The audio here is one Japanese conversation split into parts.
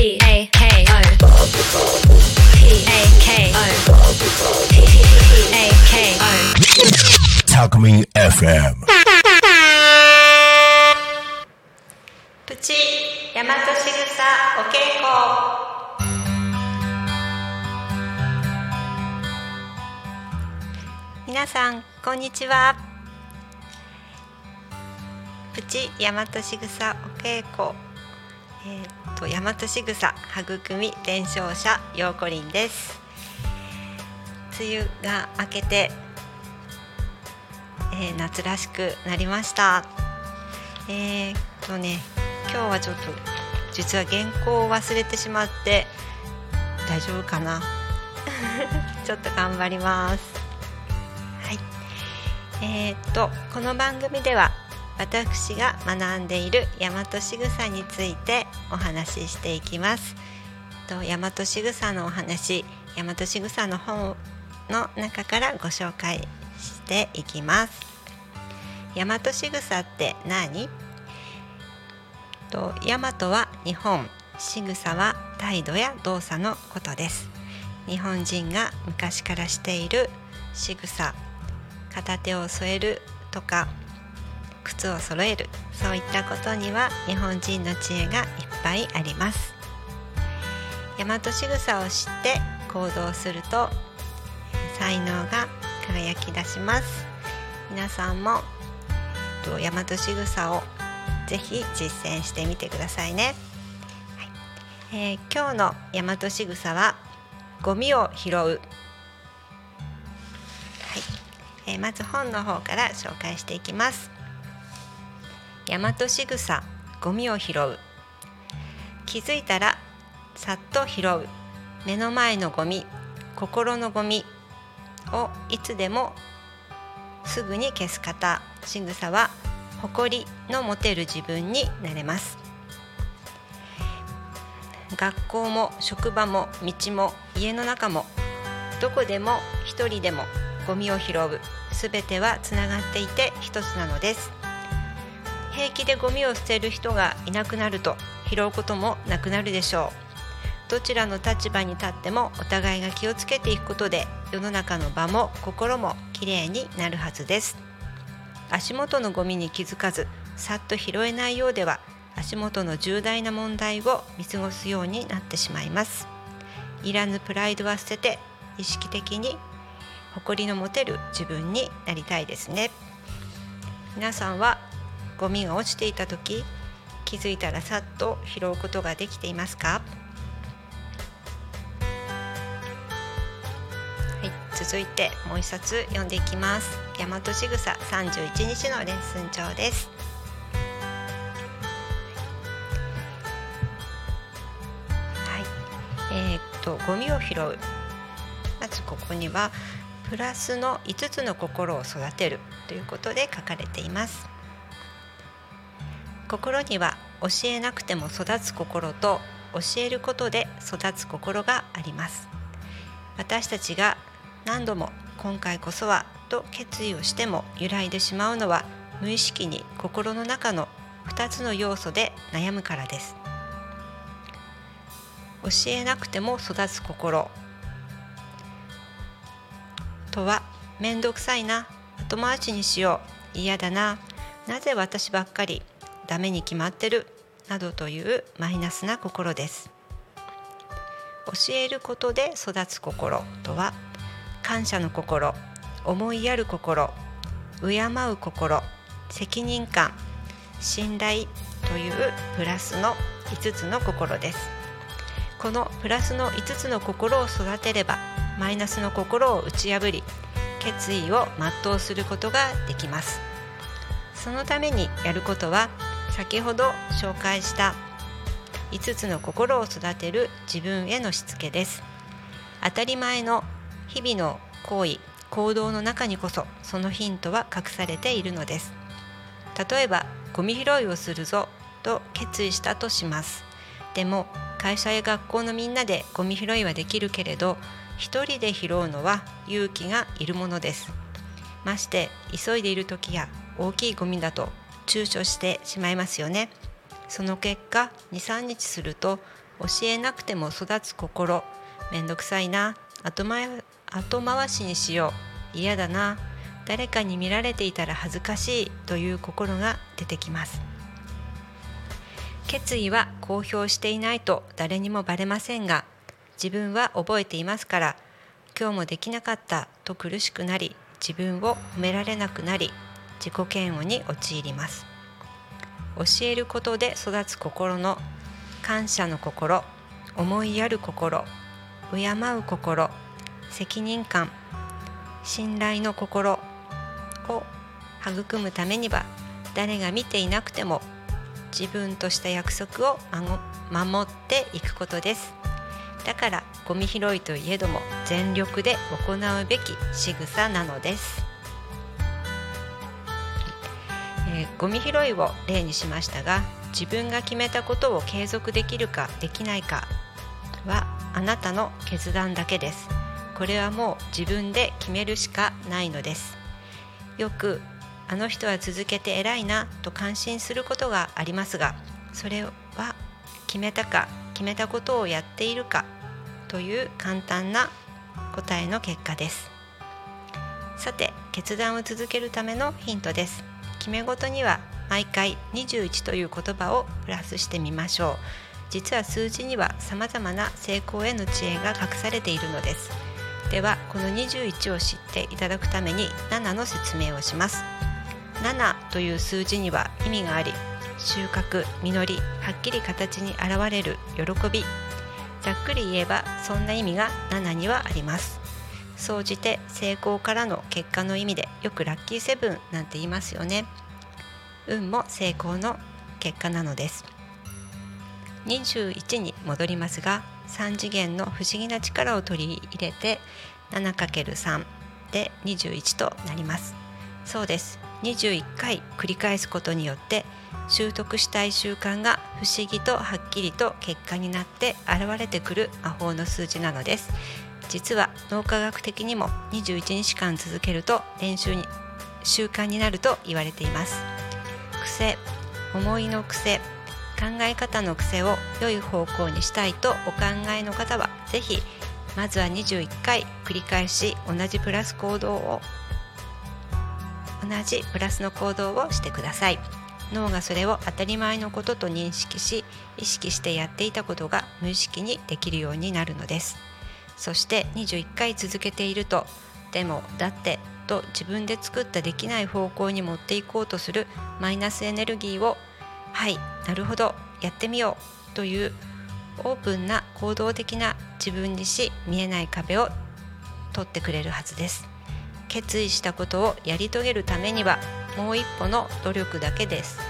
P A K O P A K O P A K O タクミン FM プチ大和しぐさお稽古皆さんこんにちはプチ大和しぐさお稽古えー、と大和しぐさ育み伝承者ようこりんです。梅雨が明けて、えー夏らしくなりました。えー、とね今日はちょっと実は原稿を忘れてしまって大丈夫かな？ちょっと頑張ります。はい。えー、っとこの番組では私が学んでいる大和しぐさについてお話ししていきます。と大和しぐさのお話大和しぐさの本の中からご紹介していきます。大和しぐさって何？と大和は日本仕草は態度や動作のことです。日本人が昔からしている仕草片手を添えるとか靴を揃える。そういったことには日本人の知恵がいっぱいあります。大和仕草を知って行動すると才能が輝き出します。皆さんも大和仕草をぜひ実践してみてくださいね、はい。えー今日の大和仕草はゴミを拾う、はい。えまず本の方から紹介していきます。大和仕草ゴミを拾う。気づいたらさっと拾う。目の前のゴミ心のゴミをいつでもすぐに消す方。仕草は誇りの持てる自分になれます。学校も職場も道も家の中もどこでも一人でもゴミを拾う。すべてはつながっていて一つなのです。平気でゴミを捨てる人がいなくなると拾うこともなくなるでしょう。どちらの立場に立ってもお互いが気をつけていくことで世の中の場も心もきれいになるはずです。足元のゴミに気づかずさっと拾えないようでは足元の重大な問題を見過ごすようになってしまいます。いらぬプライドは捨てて意識的に誇りの持てる自分になりたいですね。皆さんはゴミが落ちていた時気づいたらさっと拾うことができていますか？はい、続いてもう一冊読んでいきます。大和しぐさ31日のレッスン帳です。はい、えーっとゴミを拾う。まずここにはプラスの5つの心を育てるということで書かれています。心には教えなくても育つ心と教えることで育つ心があります。私たちが何度も今回こそはと決意をしても揺らいでしまうのは無意識に心の中の2つの要素で悩むからです。教えなくても育つ心。とは面倒くさいな。後回しにしよう。嫌だな。なぜ私ばっかりダメに決まってるなどというマイナスな心です。教えることで育つ心とは感謝の心思いやる心敬う心責任感信頼というプラスの5つの心です。このプラスの5つの心を育てればマイナスの心を打ち破り決意を全うすることができます。そのためにやることは先ほど紹介した5つの心を育てる自分へのしつけです。当たり前の日々の行為行動の中にこそそのヒントは隠されているのです。例えばゴミ拾いをするぞと決意したとします。でも会社や学校のみんなでゴミ拾いはできるけれど一人で拾うのは勇気がいるものです。まして急いでいる時や大きいゴミだと躊躇してしまいますよね。その結果23日すると教えなくても育つ心めんどくさいな後回後回しにしよう嫌だな誰かに見られていたら恥ずかしいという心が出てきます。決意は公表していないと誰にもバレませんが自分は覚えていますから今日もできなかったと苦しくなり自分を褒められなくなり自己嫌悪に陥ります。教えることで育つ心の感謝の心思いやる心敬う心責任感信頼の心を育むためには誰が見ていなくても自分とした約束を守っていくことです。だからゴミ拾いといえども全力で行うべき仕草なのです、えー、ゴミ拾いを例にしましたが自分が決めたことを継続できるかできないかはあなたの決断だけです。これはもう自分で決めるしかないのです。よくあの人は続けて偉いなと感心することがありますがそれは決めたか決めたことをやっているかという簡単な答えの結果です。さて決断を続けるためのヒントです。決め事には毎回21という言葉をプラスしてみましょう。実は数字には様々な成功への知恵が隠されているのです。ではこの21を知っていただくために7の説明をします。7という数字には意味があり収穫実りはっきり形に現れる喜び。ざっくり言えばそんな意味が7にはあります。総じて成功からの結果の意味でよくラッキーセブンなんて言いますよね。運も成功の結果なのです。21に戻りますが3次元の不思議な力を取り入れて 7×3 で21となります。そうです。21回繰り返すことによって習得したい習慣が不思議とはっきりと結果になって現れてくる魔法の数字なのです。実は脳科学的にも21日間続けると練習に習慣になると言われています。癖思いの癖考え方の癖を良い方向にしたいとお考えの方は是非まずは21回繰り返し同じプラス行動を同じプラスの行動をしてください。脳がそれを当たり前のことと認識し意識してやっていたことが無意識にできるようになるのです。そして21回続けているとでもだってと自分で作ったできない方向に持っていこうとするマイナスエネルギーをはいなるほどやってみようというオープンな行動的な自分にし見えない壁を取ってくれるはずです。決意したことをやり遂げるためにはもう一歩の努力だけです。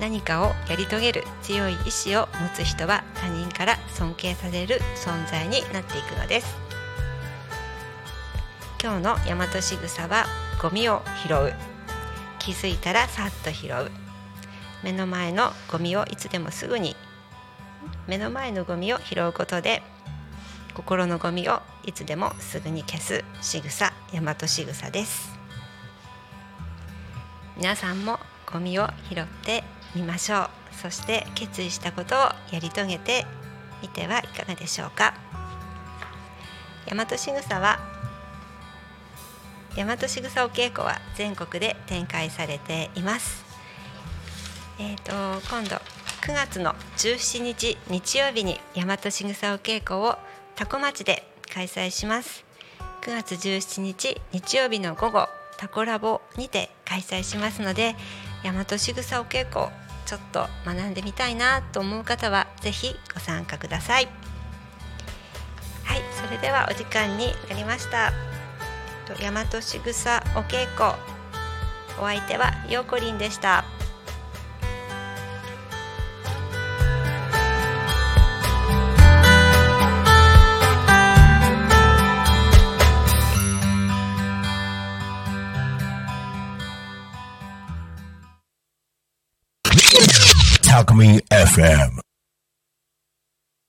何かをやり遂げる強い意志を持つ人は他人から尊敬される存在になっていくのです。今日の大和しぐさはゴミを拾う。気づいたらさっと拾う。目の前のゴミをいつでもすぐに。目の前のゴミを拾うことで心のゴミをいつでもすぐに消す。仕草大和仕草です。皆さんもゴミを拾ってみましょう。そして決意したことをやり遂げてみてはいかがでしょうか。大和仕草は大和仕草お稽古は全国で展開されています。えーと、と今度9月の17日日曜日に大和しぐさお稽古を多古町で開催します。9月17日日曜日の午後タコラボにて開催しますので大和しぐさお稽古ちょっと学んでみたいなと思う方はぜひご参加ください。はいそれではお時間になりました。大和しぐさお稽古。お相手はようこりんでした。Alchemy FM.